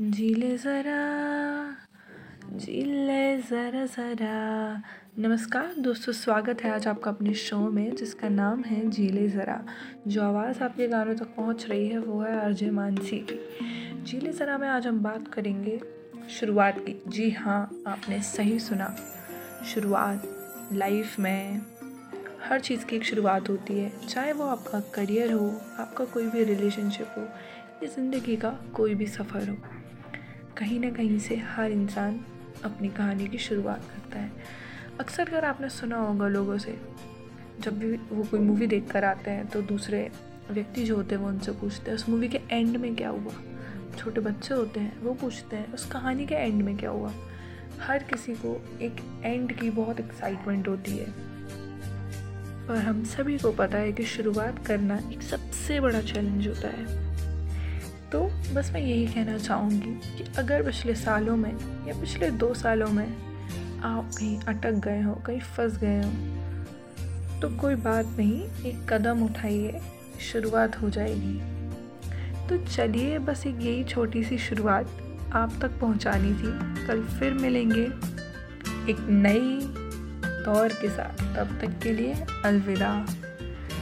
जी ले ज़रा जी ले ज़रा ज़रा। नमस्कार दोस्तों, स्वागत है आज आपका अपने शो में, जिसका नाम है जी ले ज़रा। जो आवाज़ आपके गानों तक पहुँच रही है, वो है अरजय मानसी की। जी ले ज़रा में आज हम बात करेंगे शुरुआत की। जी हाँ आपने सही सुना। शुरुआत लाइफ में। हर चीज़ की एक शुरुआत होती है, चाहे वो आपका करियर हो, आपका कोई भी रिलेशनशिप हो, या ज़िंदगी का कोई भी सफ़र हो। कहीं ना कहीं से हर इंसान अपनी कहानी की शुरुआत करता है। अक्सर अगर आपने सुना होगा लोगों से, जब भी वो कोई मूवी देख कर आते हैं तो दूसरे व्यक्ति जो होते हैं वो उनसे पूछते हैं, उस मूवी के एंड में क्या हुआ? छोटे बच्चे होते हैं, वो पूछते हैं, उस कहानी के एंड में क्या हुआ? हर किसी को एक एंड की बहुत एक्साइटमेंट होती है। पर हम सभी को पता है कि शुरुआत करना एक सबसे बड़ा चैलेंज होता है। तो बस मैं यही कहना चाहूँगी कि अगर पिछले सालों में या पिछले दो सालों में आप कहीं अटक गए हो, कहीं फंस गए हो तो कोई बात नहीं, एक कदम उठाइए, शुरुआत हो जाएगी। तो चलिए बस एक यही छोटी सी शुरुआत आप तक पहुंचानी थी। कल फिर मिलेंगे एक नई दौर के साथ। तब तक के लिए अलविदा।